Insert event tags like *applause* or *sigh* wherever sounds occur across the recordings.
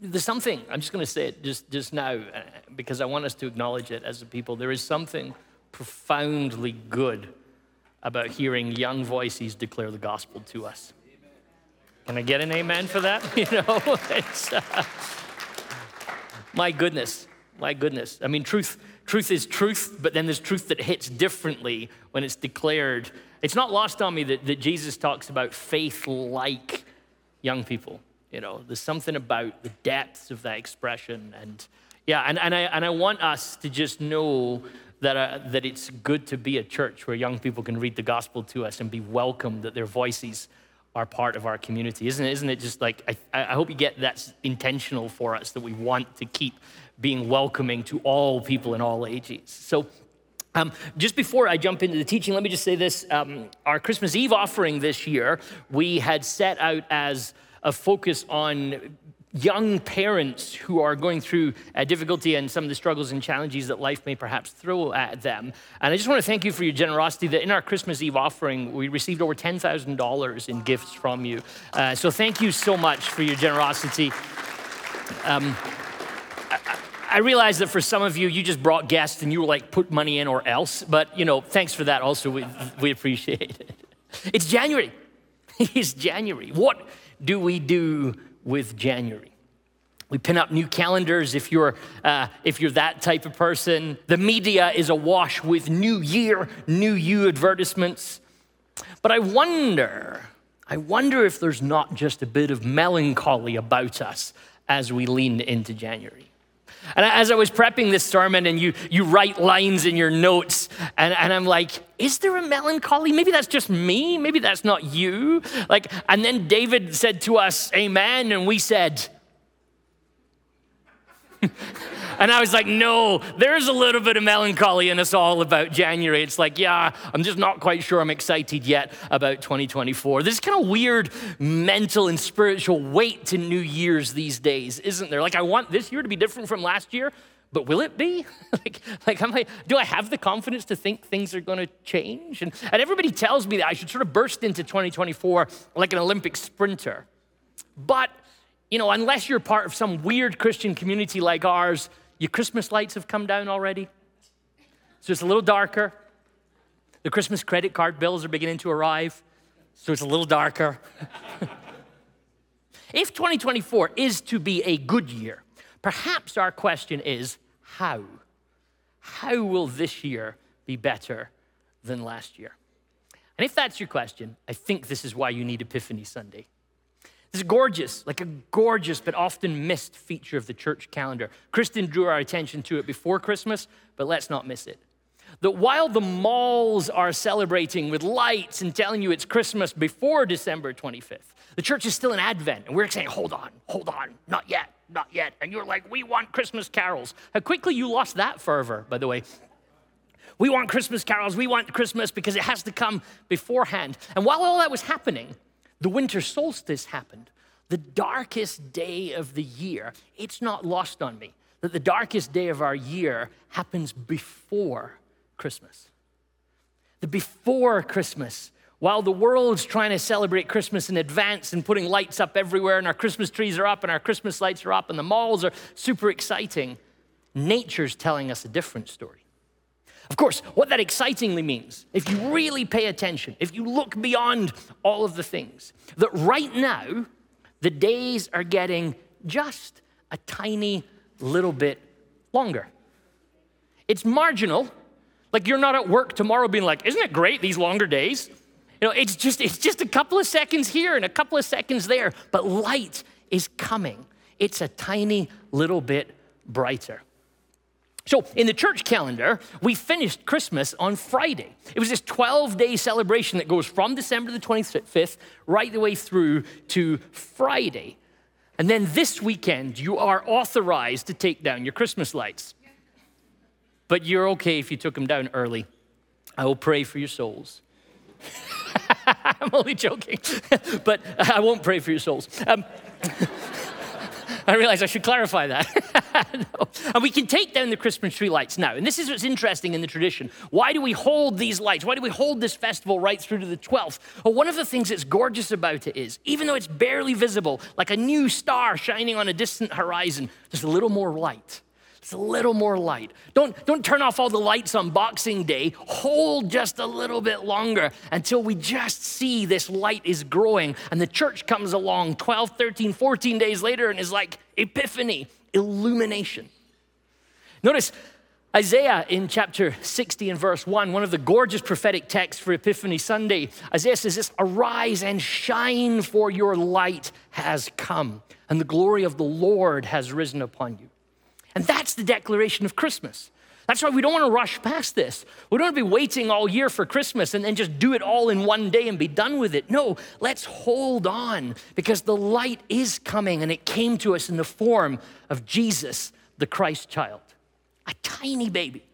there's something, I'm just going to say it just, just now uh, because I want us to acknowledge it as a people. There is something profoundly good about hearing young voices declare the gospel to us. Can I get an amen for that? *laughs* You know, *laughs* it's, uh, my goodness, my goodness. I mean, truth, truth is truth, but then there's truth that hits differently when it's declared. It's not lost on me that, that Jesus talks about faith like young people. You know, there's something about the depths of that expression. And yeah, and, and, I, and I want us to just know that, uh, that it's good to be a church where young people can read the gospel to us and be welcomed, that their voices are part of our community. Isn't it, isn't it just like, I, I hope you get that's intentional for us, that we want to keep being welcoming to all people in all ages. So, um, just before I jump into the teaching, let me just say this. Um, our Christmas Eve offering this year, we had set out as a focus on young parents who are going through uh, difficulty and some of the struggles and challenges that life may perhaps throw at them. And I just want to thank you for your generosity that in our Christmas Eve offering, we received over $10,000 in gifts from you. Uh, so thank you so much for your generosity. Um, I realize that for some of you, you just brought guests and you were like, put money in or else. But, you know, thanks for that also. We, we appreciate it. It's January. *laughs* It's January. What do we do with January? We pin up new calendars if you're, uh, if you're that type of person. The media is awash with new year, new you advertisements. But I wonder, I wonder if there's not just a bit of melancholy about us as we lean into January. And as I was prepping this sermon, and you, you write lines in your notes, and, and I'm like, is there a melancholy? Maybe that's just me. Maybe that's not you. Like, and then David said to us, Amen. And we said, *laughs* And I was like, no, there's a little bit of melancholy in us all about January. It's like, yeah, I'm just not quite sure I'm excited yet about 2024. There's kind of weird mental and spiritual weight to New Year's these days, isn't there? Like, I want this year to be different from last year, but will it be? *laughs* like, like am I, do I have the confidence to think things are going to change? And, and everybody tells me that I should sort of burst into 2024 like an Olympic sprinter. But, you know, unless you're part of some weird Christian community like ours, your Christmas lights have come down already. So it's a little darker. The Christmas credit card bills are beginning to arrive. So it's a little darker. *laughs* if 2024 is to be a good year, perhaps our question is how? How will this year be better than last year? And if that's your question, I think this is why you need Epiphany Sunday. This is gorgeous, like a gorgeous but often missed feature of the church calendar. Kristen drew our attention to it before Christmas, but let's not miss it. That while the malls are celebrating with lights and telling you it's Christmas before December 25th, the church is still in Advent, and we're saying, hold on, hold on, not yet, not yet. And you're like, we want Christmas carols. How quickly you lost that fervor, by the way. We want Christmas carols, we want Christmas because it has to come beforehand. And while all that was happening, the winter solstice happened, the darkest day of the year. It's not lost on me that the darkest day of our year happens before Christmas. The before Christmas, while the world's trying to celebrate Christmas in advance and putting lights up everywhere, and our Christmas trees are up and our Christmas lights are up and the malls are super exciting, nature's telling us a different story. Of course, what that excitingly means, if you really pay attention, if you look beyond all of the things, that right now, the days are getting just a tiny little bit longer. It's marginal. Like you're not at work tomorrow being like, isn't it great, these longer days? You know, it's just, it's just a couple of seconds here and a couple of seconds there, but light is coming. It's a tiny little bit brighter. So, in the church calendar, we finished Christmas on Friday. It was this 12 day celebration that goes from December the 25th right the way through to Friday. And then this weekend, you are authorized to take down your Christmas lights. But you're okay if you took them down early. I will pray for your souls. *laughs* I'm only joking, *laughs* but I won't pray for your souls. Um, *laughs* I realize I should clarify that. *laughs* no. And we can take down the Christmas tree lights now. And this is what's interesting in the tradition. Why do we hold these lights? Why do we hold this festival right through to the 12th? Well, one of the things that's gorgeous about it is, even though it's barely visible, like a new star shining on a distant horizon, there's a little more light. It's a little more light. Don't, don't turn off all the lights on Boxing Day. Hold just a little bit longer until we just see this light is growing. And the church comes along 12, 13, 14 days later and is like, Epiphany, illumination. Notice Isaiah in chapter 60 and verse 1, one of the gorgeous prophetic texts for Epiphany Sunday, Isaiah says this Arise and shine, for your light has come, and the glory of the Lord has risen upon you. And that's the declaration of Christmas. That's why we don't want to rush past this. We don't want to be waiting all year for Christmas and then just do it all in one day and be done with it. No, let's hold on because the light is coming and it came to us in the form of Jesus, the Christ child. A tiny baby.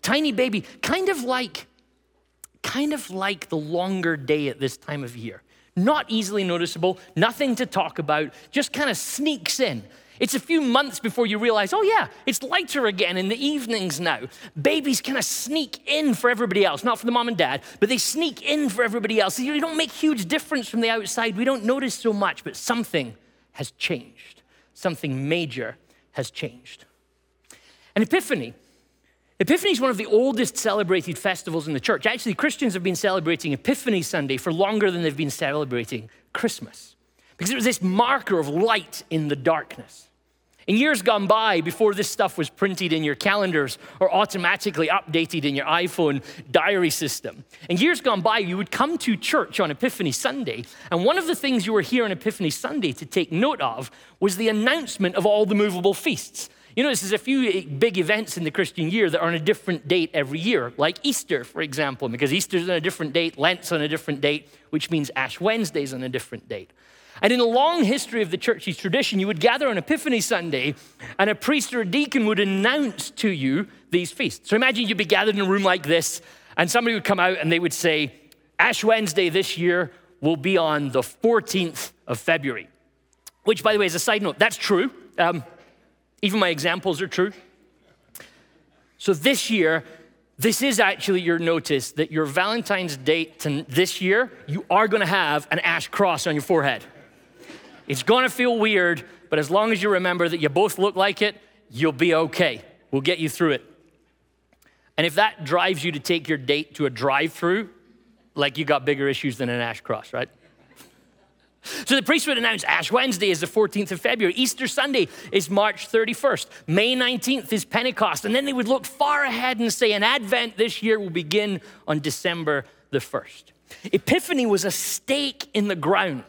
Tiny baby, kind of like kind of like the longer day at this time of year. Not easily noticeable, nothing to talk about, just kind of sneaks in. It's a few months before you realize, oh, yeah, it's lighter again in the evenings now. Babies kind of sneak in for everybody else, not for the mom and dad, but they sneak in for everybody else. You don't make huge difference from the outside. We don't notice so much, but something has changed. Something major has changed. And Epiphany, Epiphany is one of the oldest celebrated festivals in the church. Actually, Christians have been celebrating Epiphany Sunday for longer than they've been celebrating Christmas because it was this marker of light in the darkness. In years gone by, before this stuff was printed in your calendars or automatically updated in your iPhone diary system, in years gone by, you would come to church on Epiphany Sunday, and one of the things you were here on Epiphany Sunday to take note of was the announcement of all the movable feasts. You know, there's a few big events in the Christian year that are on a different date every year, like Easter, for example, because Easter's on a different date, Lent's on a different date, which means Ash Wednesday's on a different date. And in the long history of the church's tradition, you would gather on Epiphany Sunday, and a priest or a deacon would announce to you these feasts. So imagine you'd be gathered in a room like this, and somebody would come out and they would say, Ash Wednesday this year will be on the 14th of February. Which, by the way, is a side note, that's true. Um, even my examples are true. So this year, this is actually your notice that your Valentine's date this year, you are going to have an ash cross on your forehead. It's gonna feel weird, but as long as you remember that you both look like it, you'll be okay. We'll get you through it. And if that drives you to take your date to a drive through, like you got bigger issues than an ash cross, right? So the priest would announce Ash Wednesday is the 14th of February, Easter Sunday is March 31st, May 19th is Pentecost, and then they would look far ahead and say an Advent this year will begin on December the 1st. Epiphany was a stake in the ground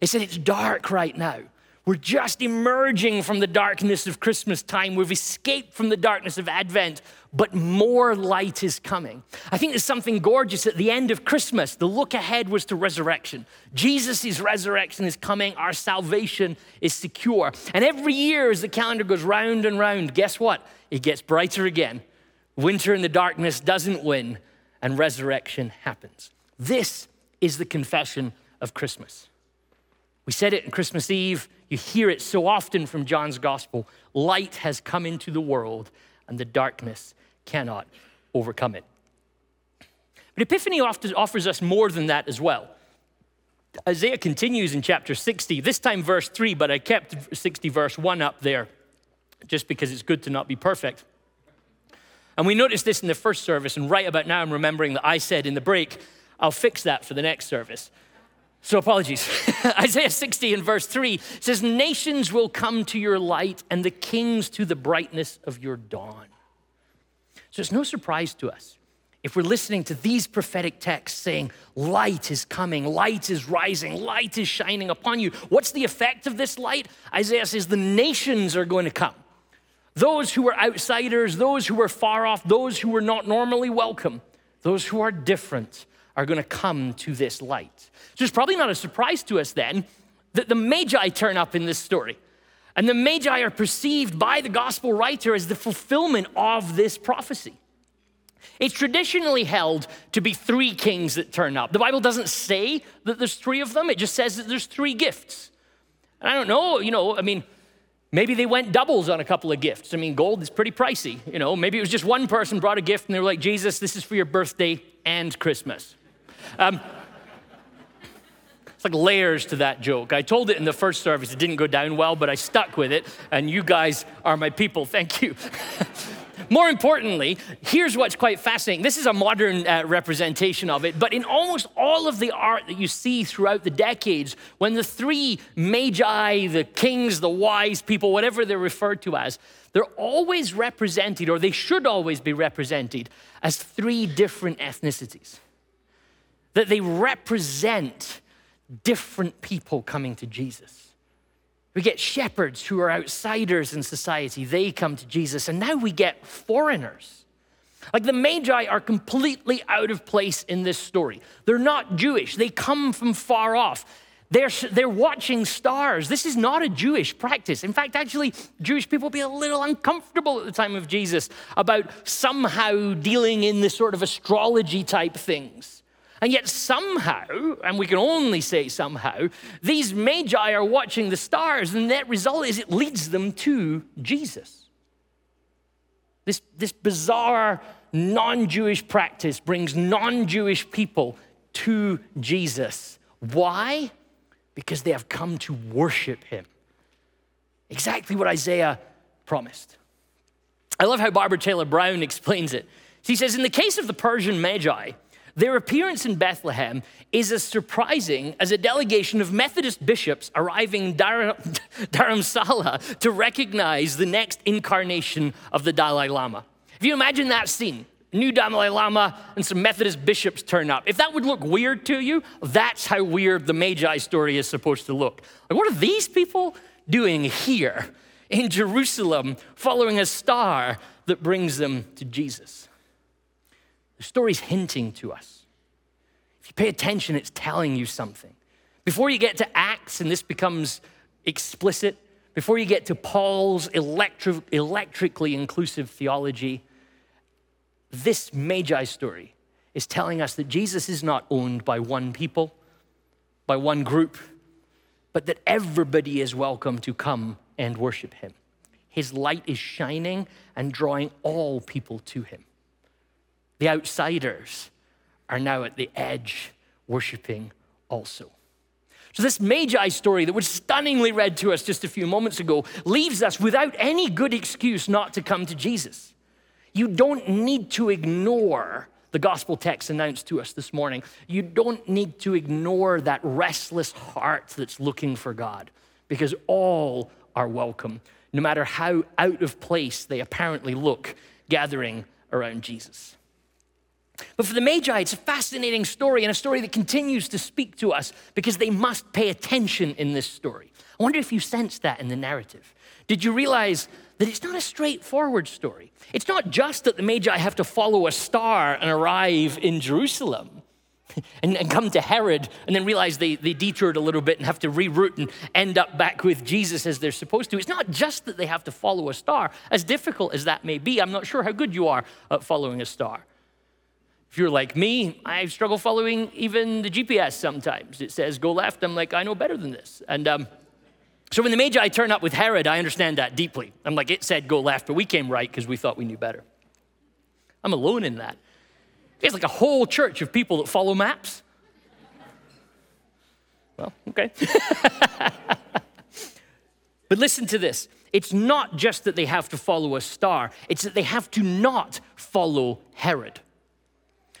he said, It's dark right now. We're just emerging from the darkness of Christmas time. We've escaped from the darkness of Advent, but more light is coming. I think there's something gorgeous at the end of Christmas. The look ahead was to resurrection. Jesus' resurrection is coming. Our salvation is secure. And every year, as the calendar goes round and round, guess what? It gets brighter again. Winter and the darkness doesn't win, and resurrection happens. This is the confession of Christmas. We said it on Christmas Eve. You hear it so often from John's gospel. Light has come into the world, and the darkness cannot overcome it. But Epiphany offers us more than that as well. Isaiah continues in chapter 60, this time verse 3, but I kept 60 verse 1 up there just because it's good to not be perfect. And we noticed this in the first service, and right about now I'm remembering that I said in the break, I'll fix that for the next service. So, apologies. *laughs* Isaiah 60 and verse 3 says, Nations will come to your light, and the kings to the brightness of your dawn. So, it's no surprise to us if we're listening to these prophetic texts saying, Light is coming, light is rising, light is shining upon you. What's the effect of this light? Isaiah says, The nations are going to come. Those who are outsiders, those who are far off, those who are not normally welcome, those who are different are going to come to this light. So it's probably not a surprise to us then that the Magi turn up in this story. And the Magi are perceived by the gospel writer as the fulfillment of this prophecy. It's traditionally held to be three kings that turn up. The Bible doesn't say that there's three of them, it just says that there's three gifts. And I don't know, you know, I mean, Maybe they went doubles on a couple of gifts. I mean, gold is pretty pricey, you know. Maybe it was just one person brought a gift and they were like, Jesus, this is for your birthday and Christmas. Um, it's like layers to that joke. I told it in the first service, it didn't go down well, but I stuck with it, and you guys are my people. Thank you. *laughs* More importantly, here's what's quite fascinating. This is a modern uh, representation of it, but in almost all of the art that you see throughout the decades, when the three magi, the kings, the wise people, whatever they're referred to as, they're always represented, or they should always be represented, as three different ethnicities. That they represent different people coming to Jesus. We get shepherds who are outsiders in society, they come to Jesus. And now we get foreigners. Like the Magi are completely out of place in this story. They're not Jewish, they come from far off. They're, they're watching stars. This is not a Jewish practice. In fact, actually, Jewish people be a little uncomfortable at the time of Jesus about somehow dealing in this sort of astrology type things. And yet, somehow, and we can only say somehow, these magi are watching the stars, and the net result is it leads them to Jesus. This, this bizarre non Jewish practice brings non Jewish people to Jesus. Why? Because they have come to worship him. Exactly what Isaiah promised. I love how Barbara Taylor Brown explains it. She says, In the case of the Persian Magi, their appearance in Bethlehem is as surprising as a delegation of Methodist bishops arriving in *laughs* Dharamsala to recognize the next incarnation of the Dalai Lama. If you imagine that scene, new Dalai Lama and some Methodist bishops turn up. If that would look weird to you, that's how weird the Magi story is supposed to look. Like, what are these people doing here in Jerusalem following a star that brings them to Jesus? The story's hinting to us. If you pay attention, it's telling you something. Before you get to Acts and this becomes explicit, before you get to Paul's electri- electrically inclusive theology, this Magi story is telling us that Jesus is not owned by one people, by one group, but that everybody is welcome to come and worship him. His light is shining and drawing all people to him. The outsiders are now at the edge, worshiping also. So, this Magi story that was stunningly read to us just a few moments ago leaves us without any good excuse not to come to Jesus. You don't need to ignore the gospel text announced to us this morning. You don't need to ignore that restless heart that's looking for God because all are welcome, no matter how out of place they apparently look gathering around Jesus. But for the Magi, it's a fascinating story and a story that continues to speak to us because they must pay attention in this story. I wonder if you sense that in the narrative. Did you realize that it's not a straightforward story? It's not just that the Magi have to follow a star and arrive in Jerusalem *laughs* and, and come to Herod and then realize they, they detoured a little bit and have to reroute and end up back with Jesus as they're supposed to. It's not just that they have to follow a star, as difficult as that may be. I'm not sure how good you are at following a star. If you're like me, I struggle following even the GPS sometimes. It says go left. I'm like, I know better than this. And um, so when the Magi turn up with Herod, I understand that deeply. I'm like, it said go left, but we came right because we thought we knew better. I'm alone in that. It's like a whole church of people that follow maps. Well, okay. *laughs* but listen to this. It's not just that they have to follow a star, it's that they have to not follow Herod.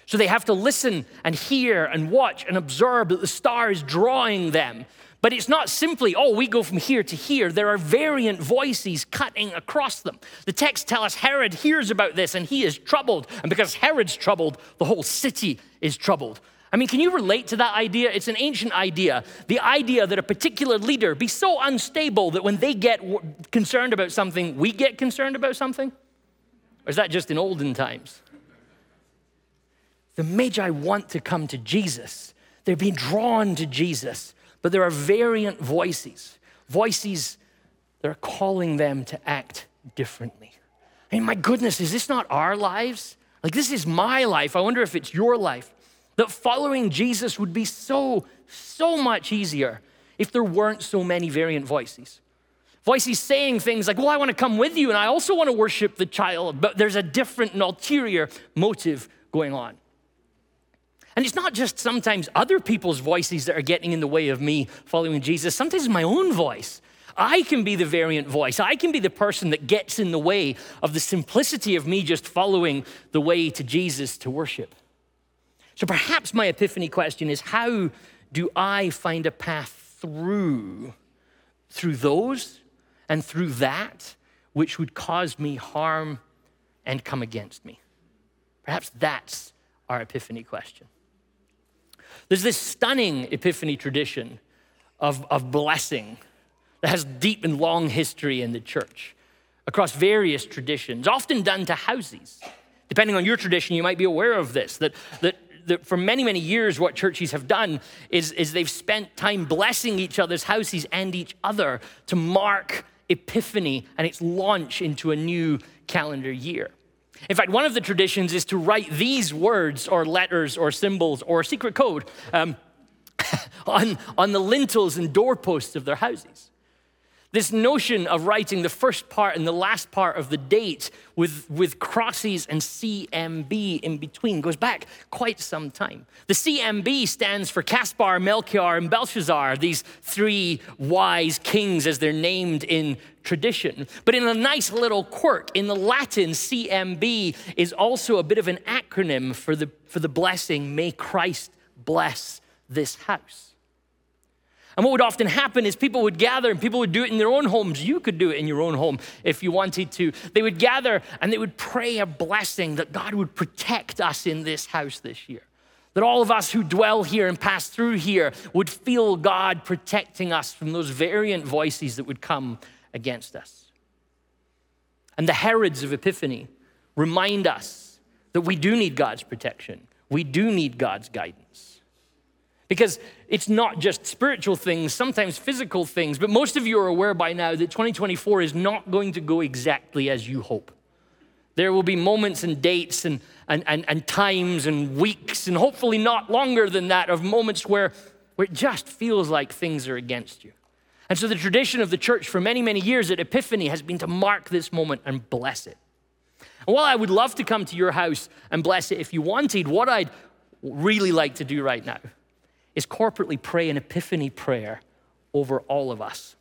So they have to listen and hear and watch and observe that the star is drawing them. But it's not simply, oh, we go from here to here. There are variant voices cutting across them. The text tell us Herod hears about this and he is troubled. And because Herod's troubled, the whole city is troubled. I mean, can you relate to that idea? It's an ancient idea. The idea that a particular leader be so unstable that when they get concerned about something, we get concerned about something? Or is that just in olden times? The Magi want to come to Jesus. They're being drawn to Jesus, but there are variant voices, voices that are calling them to act differently. I mean, my goodness, is this not our lives? Like, this is my life. I wonder if it's your life. That following Jesus would be so, so much easier if there weren't so many variant voices. Voices saying things like, Well, I want to come with you and I also want to worship the child, but there's a different and ulterior motive going on. And it's not just sometimes other people's voices that are getting in the way of me following Jesus, sometimes it's my own voice. I can be the variant voice. I can be the person that gets in the way of the simplicity of me just following the way to Jesus to worship. So perhaps my epiphany question is how do I find a path through through those and through that which would cause me harm and come against me? Perhaps that's our epiphany question. There's this stunning epiphany tradition of, of blessing that has deep and long history in the church across various traditions, often done to houses. Depending on your tradition, you might be aware of this that, that, that for many, many years, what churches have done is, is they've spent time blessing each other's houses and each other to mark Epiphany and its launch into a new calendar year. In fact, one of the traditions is to write these words or letters or symbols or secret code um, *laughs* on, on the lintels and doorposts of their houses. This notion of writing the first part and the last part of the date with, with crosses and CMB in between goes back quite some time. The CMB stands for Caspar, Melchior, and Balthazar, these three wise kings as they're named in tradition. But in a nice little quirk, in the Latin, CMB is also a bit of an acronym for the, for the blessing, may Christ bless this house. And what would often happen is people would gather and people would do it in their own homes. You could do it in your own home if you wanted to. They would gather and they would pray a blessing that God would protect us in this house this year. That all of us who dwell here and pass through here would feel God protecting us from those variant voices that would come against us. And the Herods of Epiphany remind us that we do need God's protection, we do need God's guidance. Because it's not just spiritual things, sometimes physical things, but most of you are aware by now that 2024 is not going to go exactly as you hope. There will be moments and dates and, and, and, and times and weeks, and hopefully not longer than that, of moments where, where it just feels like things are against you. And so the tradition of the church for many, many years at Epiphany has been to mark this moment and bless it. And while I would love to come to your house and bless it if you wanted, what I'd really like to do right now is corporately pray an epiphany prayer over all of us.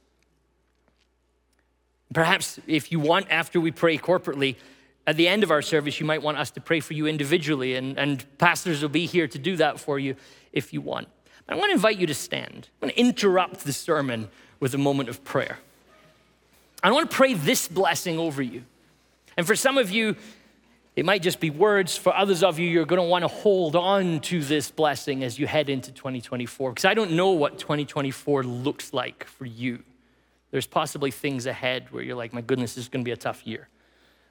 Perhaps if you want, after we pray corporately, at the end of our service, you might want us to pray for you individually, and, and pastors will be here to do that for you if you want. I want to invite you to stand. I want to interrupt the sermon with a moment of prayer. I want to pray this blessing over you. And for some of you, it might just be words. For others of you, you're going to want to hold on to this blessing as you head into 2024, because I don't know what 2024 looks like for you. There's possibly things ahead where you're like, my goodness, this is going to be a tough year.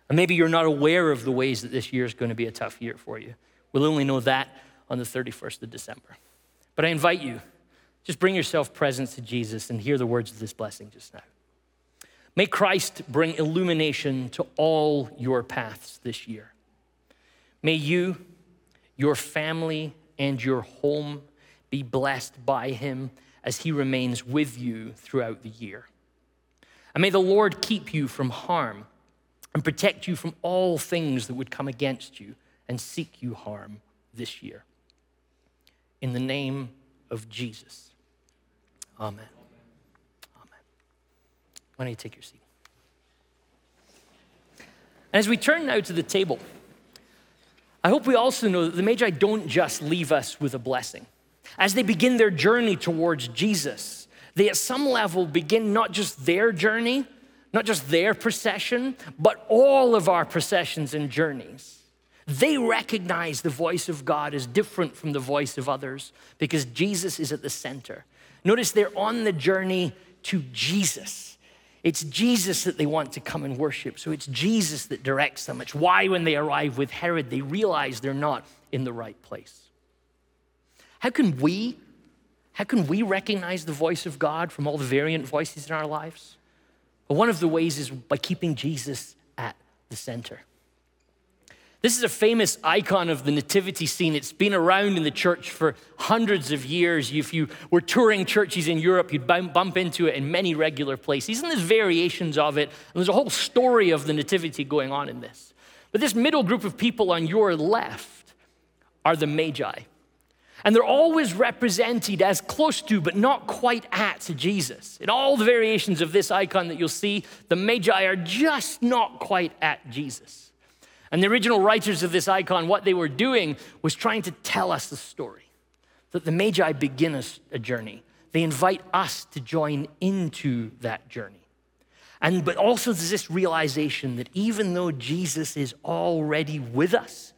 And maybe you're not aware of the ways that this year is going to be a tough year for you. We'll only know that on the 31st of December. But I invite you, just bring yourself presence to Jesus and hear the words of this blessing just now. May Christ bring illumination to all your paths this year. May you, your family, and your home be blessed by him as he remains with you throughout the year. And may the Lord keep you from harm and protect you from all things that would come against you and seek you harm this year. In the name of Jesus. Amen. Amen. Why don't you take your seat? And as we turn now to the table, I hope we also know that the Magi don't just leave us with a blessing. As they begin their journey towards Jesus, they at some level begin not just their journey, not just their procession, but all of our processions and journeys. They recognize the voice of God as different from the voice of others because Jesus is at the center. Notice they're on the journey to Jesus. It's Jesus that they want to come and worship. So it's Jesus that directs them. It's why when they arrive with Herod, they realize they're not in the right place. How can we, how can we recognize the voice of God from all the variant voices in our lives? Well, one of the ways is by keeping Jesus at the center. This is a famous icon of the nativity scene. It's been around in the church for hundreds of years. If you were touring churches in Europe, you'd bump into it in many regular places. And there's variations of it. And there's a whole story of the nativity going on in this. But this middle group of people on your left are the Magi. And they're always represented as close to, but not quite at Jesus. In all the variations of this icon that you'll see, the Magi are just not quite at Jesus. And the original writers of this icon, what they were doing was trying to tell us the story that the Magi begin us a journey. They invite us to join into that journey. And but also there's this realization that even though Jesus is already with us,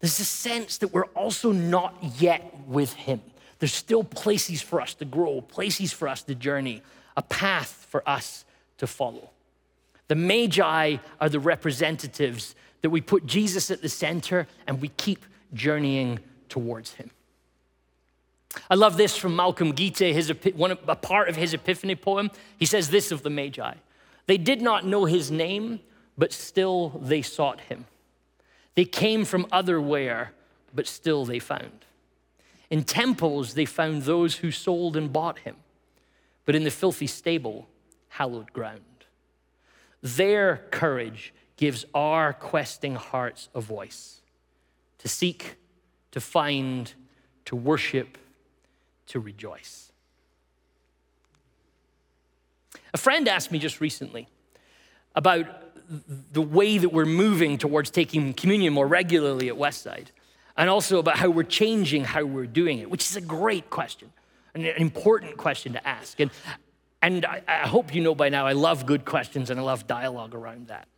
there's a sense that we're also not yet with him. There's still places for us to grow, places for us to journey, a path for us to follow. The Magi are the representatives that we put Jesus at the center and we keep journeying towards him. I love this from Malcolm Guite, his, one, a part of his Epiphany poem. He says this of the Magi They did not know his name, but still they sought him. They came from otherwhere, but still they found. In temples, they found those who sold and bought him, but in the filthy stable, hallowed ground. Their courage gives our questing hearts a voice to seek, to find, to worship, to rejoice. A friend asked me just recently about the way that we're moving towards taking communion more regularly at Westside, and also about how we're changing how we're doing it, which is a great question, an important question to ask. And, and I, I hope you know by now I love good questions and I love dialogue around that.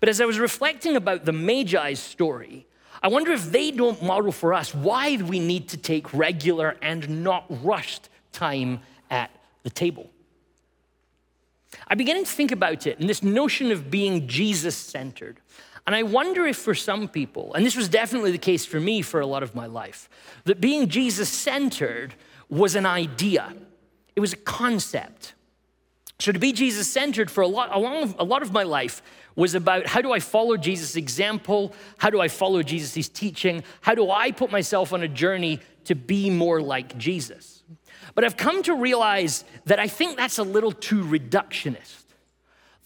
But as I was reflecting about the Magi's story, I wonder if they don't model for us why we need to take regular and not rushed time at the table. I began to think about it and this notion of being Jesus centered. And I wonder if for some people, and this was definitely the case for me for a lot of my life, that being Jesus centered was an idea, it was a concept. So to be Jesus centered for a lot, a, long, a lot of my life was about how do I follow Jesus' example? How do I follow Jesus' teaching? How do I put myself on a journey to be more like Jesus? But I've come to realize that I think that's a little too reductionist.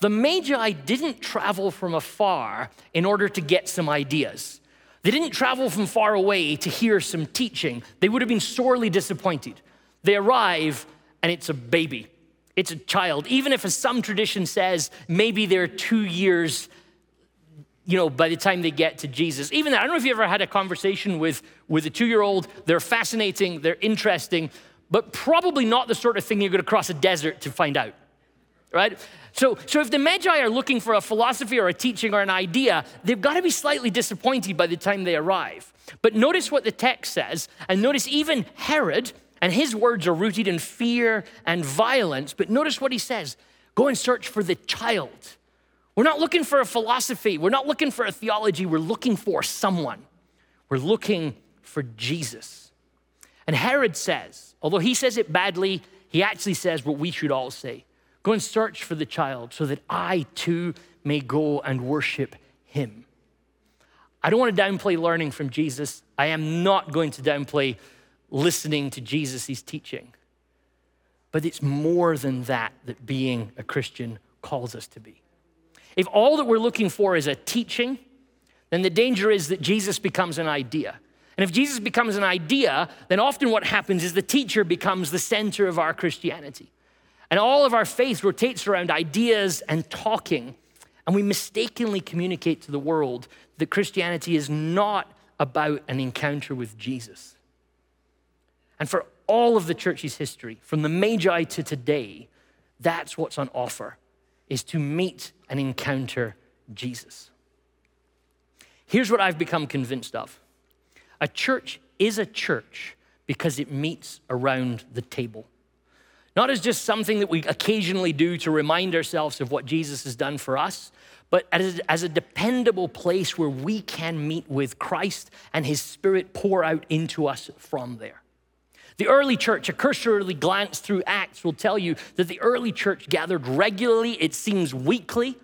The Magi didn't travel from afar in order to get some ideas. They didn't travel from far away to hear some teaching. They would have been sorely disappointed. They arrive and it's a baby. It's a child. Even if, some tradition says, maybe they're two years, you know, by the time they get to Jesus. Even that, I don't know if you ever had a conversation with, with a two year old. They're fascinating, they're interesting, but probably not the sort of thing you're going to cross a desert to find out, right? So, so if the Magi are looking for a philosophy or a teaching or an idea, they've got to be slightly disappointed by the time they arrive. But notice what the text says, and notice even Herod, and his words are rooted in fear and violence. But notice what he says go and search for the child. We're not looking for a philosophy, we're not looking for a theology, we're looking for someone. We're looking for Jesus. And Herod says, although he says it badly, he actually says what we should all say go and search for the child so that I too may go and worship him. I don't want to downplay learning from Jesus. I am not going to downplay listening to Jesus' teaching. But it's more than that that being a Christian calls us to be. If all that we're looking for is a teaching, then the danger is that Jesus becomes an idea. And if Jesus becomes an idea, then often what happens is the teacher becomes the center of our Christianity. And all of our faith rotates around ideas and talking. And we mistakenly communicate to the world that Christianity is not about an encounter with Jesus. And for all of the church's history, from the Magi to today, that's what's on offer, is to meet and encounter Jesus. Here's what I've become convinced of a church is a church because it meets around the table. Not as just something that we occasionally do to remind ourselves of what Jesus has done for us, but as, as a dependable place where we can meet with Christ and his Spirit pour out into us from there. The early church, a cursory glance through Acts will tell you that the early church gathered regularly, it seems weekly,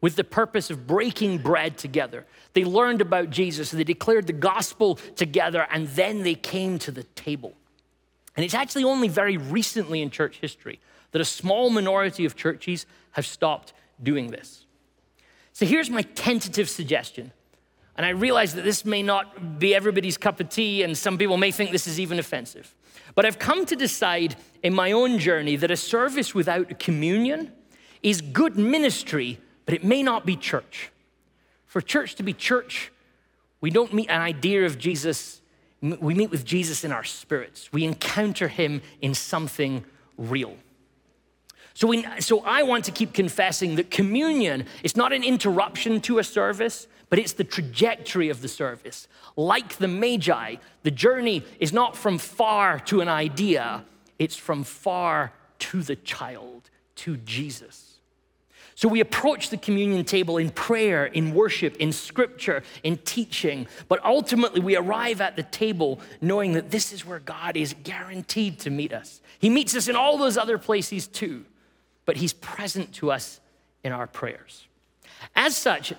with the purpose of breaking bread together. They learned about Jesus, they declared the gospel together, and then they came to the table. And it's actually only very recently in church history that a small minority of churches have stopped doing this. So here's my tentative suggestion. And I realize that this may not be everybody's cup of tea, and some people may think this is even offensive. But I've come to decide in my own journey that a service without communion is good ministry, but it may not be church. For church to be church, we don't meet an idea of Jesus, we meet with Jesus in our spirits. We encounter him in something real. So, we, so I want to keep confessing that communion is not an interruption to a service, but it's the trajectory of the service. Like the Magi, the journey is not from far to an idea, it's from far to the child, to Jesus. So we approach the communion table in prayer, in worship, in scripture, in teaching, but ultimately we arrive at the table knowing that this is where God is guaranteed to meet us. He meets us in all those other places too, but He's present to us in our prayers. As such,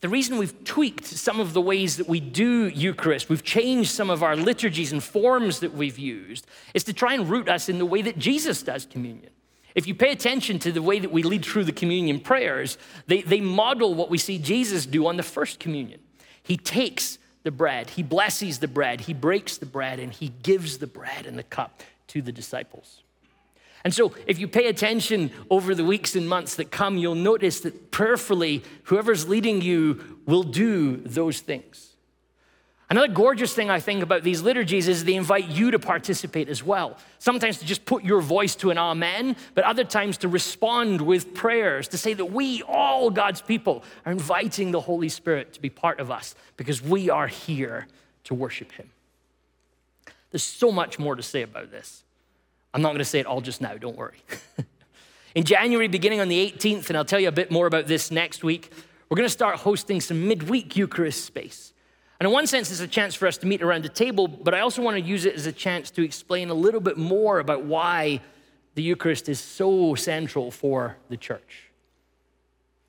the reason we've tweaked some of the ways that we do Eucharist, we've changed some of our liturgies and forms that we've used, is to try and root us in the way that Jesus does communion. If you pay attention to the way that we lead through the communion prayers, they, they model what we see Jesus do on the first communion. He takes the bread, he blesses the bread, he breaks the bread, and he gives the bread and the cup to the disciples. And so, if you pay attention over the weeks and months that come, you'll notice that prayerfully, whoever's leading you will do those things. Another gorgeous thing I think about these liturgies is they invite you to participate as well. Sometimes to just put your voice to an amen, but other times to respond with prayers, to say that we, all God's people, are inviting the Holy Spirit to be part of us because we are here to worship Him. There's so much more to say about this. I'm not going to say it all just now, don't worry. *laughs* In January, beginning on the 18th, and I'll tell you a bit more about this next week, we're going to start hosting some midweek Eucharist space. And in one sense, it's a chance for us to meet around the table, but I also want to use it as a chance to explain a little bit more about why the Eucharist is so central for the church.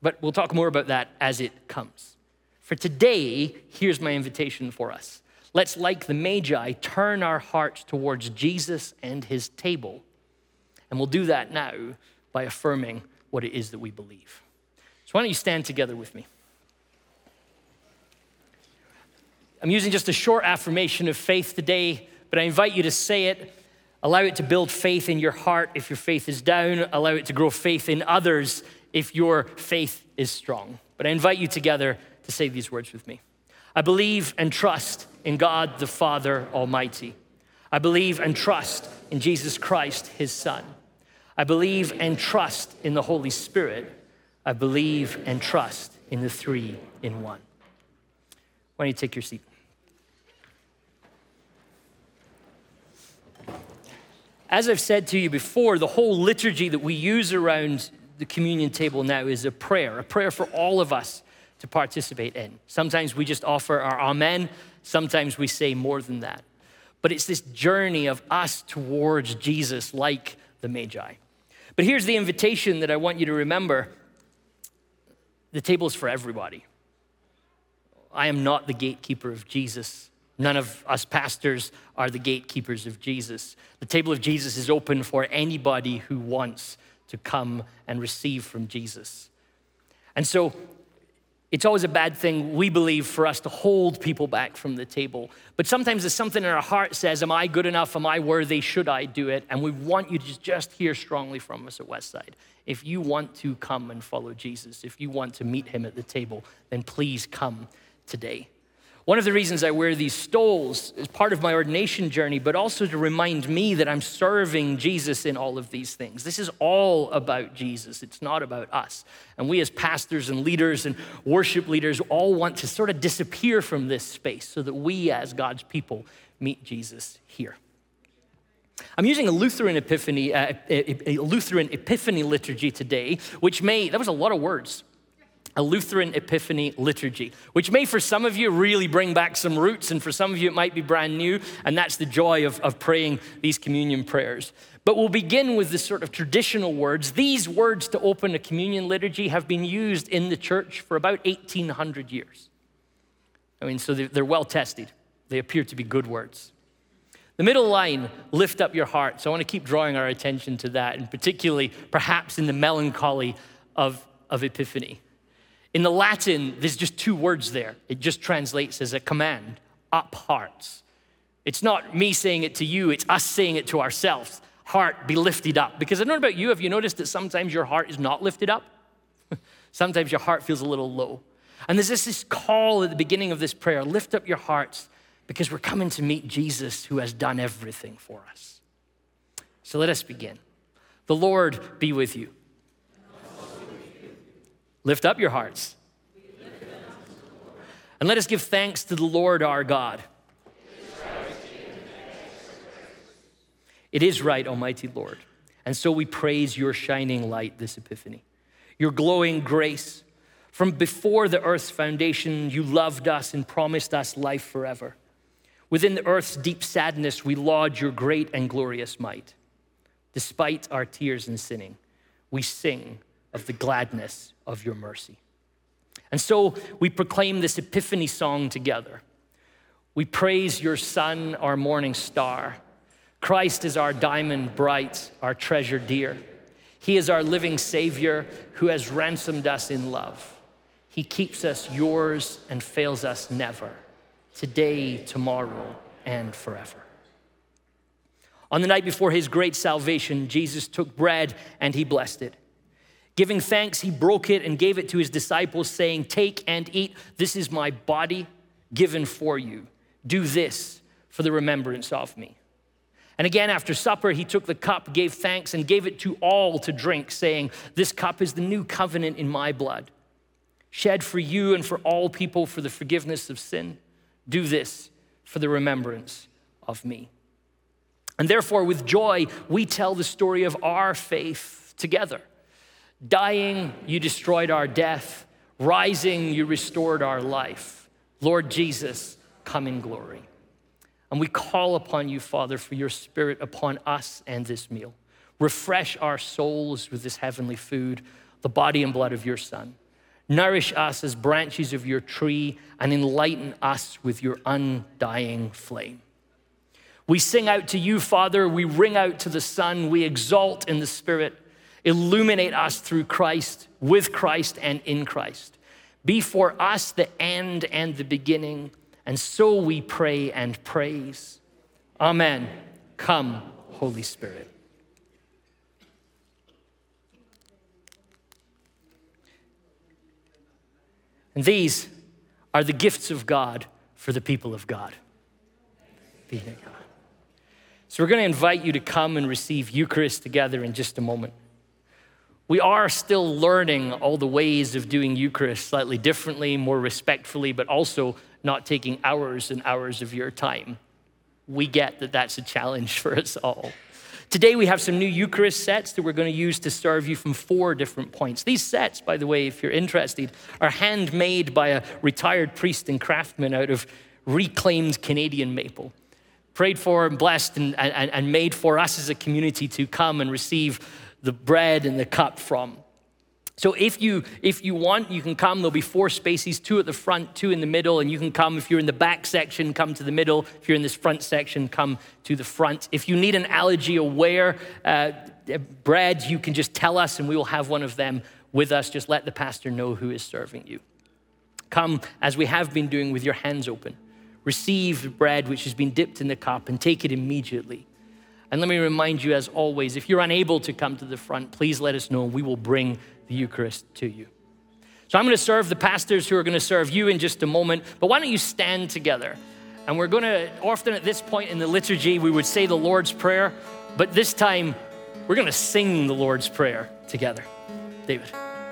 But we'll talk more about that as it comes. For today, here's my invitation for us Let's, like the Magi, turn our hearts towards Jesus and his table. And we'll do that now by affirming what it is that we believe. So, why don't you stand together with me? I'm using just a short affirmation of faith today, but I invite you to say it. Allow it to build faith in your heart if your faith is down. Allow it to grow faith in others if your faith is strong. But I invite you together to say these words with me. I believe and trust in God the Father Almighty. I believe and trust in Jesus Christ, his Son. I believe and trust in the Holy Spirit. I believe and trust in the three in one. Why don't you take your seat? As I've said to you before, the whole liturgy that we use around the communion table now is a prayer, a prayer for all of us to participate in. Sometimes we just offer our amen, sometimes we say more than that. But it's this journey of us towards Jesus like the Magi. But here's the invitation that I want you to remember the table is for everybody. I am not the gatekeeper of Jesus. None of us pastors are the gatekeepers of Jesus. The table of Jesus is open for anybody who wants to come and receive from Jesus. And so it's always a bad thing, we believe, for us to hold people back from the table. But sometimes there's something in our heart says, Am I good enough? Am I worthy? Should I do it? And we want you to just hear strongly from us at Westside. If you want to come and follow Jesus, if you want to meet him at the table, then please come today. One of the reasons I wear these stoles is part of my ordination journey, but also to remind me that I'm serving Jesus in all of these things. This is all about Jesus, it's not about us. And we, as pastors and leaders and worship leaders, all want to sort of disappear from this space so that we, as God's people, meet Jesus here. I'm using a Lutheran Epiphany, uh, a Lutheran Epiphany liturgy today, which may, that was a lot of words. A Lutheran Epiphany liturgy, which may for some of you really bring back some roots, and for some of you it might be brand new, and that's the joy of, of praying these communion prayers. But we'll begin with the sort of traditional words. These words to open a communion liturgy have been used in the church for about 1800 years. I mean, so they're well tested. They appear to be good words. The middle line, lift up your heart. So I want to keep drawing our attention to that, and particularly perhaps in the melancholy of, of Epiphany. In the Latin, there's just two words there. It just translates as a command up hearts. It's not me saying it to you, it's us saying it to ourselves. Heart, be lifted up. Because I don't know about you, have you noticed that sometimes your heart is not lifted up? *laughs* sometimes your heart feels a little low. And there's this, this call at the beginning of this prayer lift up your hearts because we're coming to meet Jesus who has done everything for us. So let us begin. The Lord be with you. Lift up your hearts. And let us give thanks to the Lord our God. It is right, Almighty Lord. And so we praise your shining light this epiphany, your glowing grace. From before the earth's foundation, you loved us and promised us life forever. Within the earth's deep sadness, we laud your great and glorious might. Despite our tears and sinning, we sing of the gladness of your mercy. And so we proclaim this Epiphany song together. We praise your Son, our morning star. Christ is our diamond bright, our treasure dear. He is our living Savior who has ransomed us in love. He keeps us yours and fails us never, today, tomorrow, and forever. On the night before his great salvation, Jesus took bread and he blessed it. Giving thanks, he broke it and gave it to his disciples, saying, Take and eat. This is my body given for you. Do this for the remembrance of me. And again, after supper, he took the cup, gave thanks, and gave it to all to drink, saying, This cup is the new covenant in my blood, shed for you and for all people for the forgiveness of sin. Do this for the remembrance of me. And therefore, with joy, we tell the story of our faith together. Dying, you destroyed our death. Rising, you restored our life. Lord Jesus, come in glory. And we call upon you, Father, for your spirit upon us and this meal. Refresh our souls with this heavenly food, the body and blood of your Son. Nourish us as branches of your tree and enlighten us with your undying flame. We sing out to you, Father. We ring out to the Son. We exalt in the Spirit. Illuminate us through Christ, with Christ, and in Christ. Be for us the end and the beginning, and so we pray and praise. Amen. Come, Holy Spirit. And these are the gifts of God for the people of God. Be to God. So we're going to invite you to come and receive Eucharist together in just a moment. We are still learning all the ways of doing Eucharist slightly differently, more respectfully, but also not taking hours and hours of your time. We get that that's a challenge *laughs* for us all. Today, we have some new Eucharist sets that we're going to use to serve you from four different points. These sets, by the way, if you're interested, are handmade by a retired priest and craftsman out of reclaimed Canadian maple. Prayed for and blessed and, and, and made for us as a community to come and receive the bread and the cup from. So if you if you want, you can come. There'll be four spaces, two at the front, two in the middle, and you can come. If you're in the back section, come to the middle. If you're in this front section, come to the front. If you need an allergy aware uh, bread, you can just tell us, and we will have one of them with us. Just let the pastor know who is serving you. Come as we have been doing with your hands open. Receive bread which has been dipped in the cup and take it immediately. And let me remind you, as always, if you're unable to come to the front, please let us know. We will bring the Eucharist to you. So I'm going to serve the pastors who are going to serve you in just a moment. But why don't you stand together? And we're going to, often at this point in the liturgy, we would say the Lord's Prayer. But this time, we're going to sing the Lord's Prayer together. David.